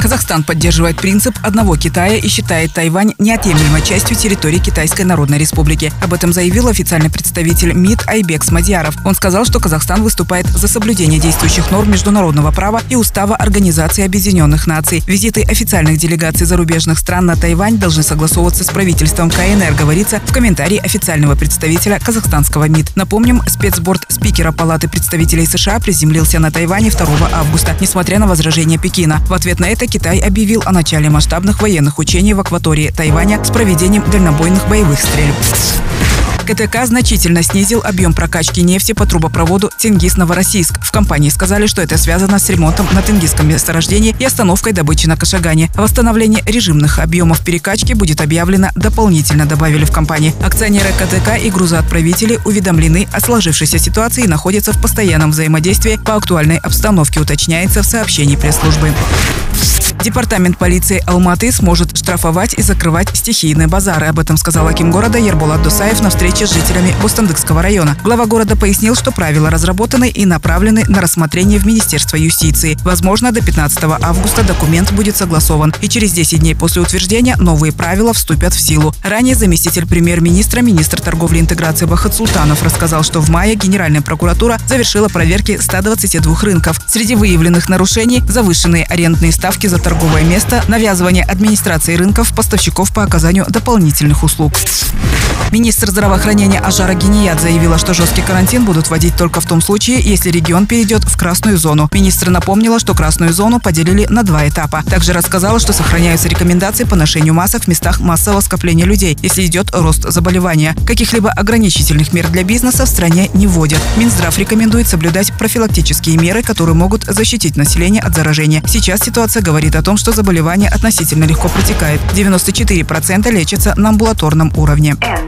Казахстан поддерживает принцип одного Китая и считает Тайвань неотъемлемой частью территории Китайской Народной Республики. Об этом заявил официальный представитель МИД Айбек Смадьяров. Он сказал, что Казахстан выступает за соблюдение действующих норм международного права и Устава Организации Объединенных Наций. Визиты официальных делегаций зарубежных стран на Тайвань должны согласовываться с правительством КНР, говорится в комментарии официального представителя казахстанского МИД. Напомним, спецборд спикера Палаты представителей США приземлился на Тайване 2 августа, несмотря на возражения Пекина. В ответ на это Китай объявил о начале масштабных военных учений в акватории Тайваня с проведением дальнобойных боевых стрельб. КТК значительно снизил объем прокачки нефти по трубопроводу Тенгиз-Новороссийск. В компании сказали, что это связано с ремонтом на Тенгизском месторождении и остановкой добычи на Кашагане. Восстановление режимных объемов перекачки будет объявлено дополнительно, добавили в компании. Акционеры КТК и грузоотправители уведомлены о сложившейся ситуации и находятся в постоянном взаимодействии по актуальной обстановке, уточняется в сообщении пресс-службы. Департамент полиции Алматы сможет штрафовать и закрывать стихийные базары. Об этом сказал Аким города Ербулат Дусаев на встрече с жителями Бустандыкского района. Глава города пояснил, что правила разработаны и направлены на рассмотрение в Министерство юстиции. Возможно, до 15 августа документ будет согласован, и через 10 дней после утверждения новые правила вступят в силу. Ранее заместитель премьер-министра, министр торговли и интеграции Бахат Султанов рассказал, что в мае Генеральная прокуратура завершила проверки 122 рынков. Среди выявленных нарушений – завышенные арендные ставки за торговое место, навязывание администрации рынков поставщиков по оказанию дополнительных услуг. Министр здравоохранения Ажара Геният заявила, что жесткий карантин будут вводить только в том случае, если регион перейдет в красную зону. Министр напомнила, что красную зону поделили на два этапа. Также рассказала, что сохраняются рекомендации по ношению масок в местах массового скопления людей, если идет рост заболевания. Каких-либо ограничительных мер для бизнеса в стране не вводят. Минздрав рекомендует соблюдать профилактические меры, которые могут защитить население от заражения. Сейчас ситуация говорит о том, что заболевание относительно легко протекает. 94% лечатся на амбулаторном уровне.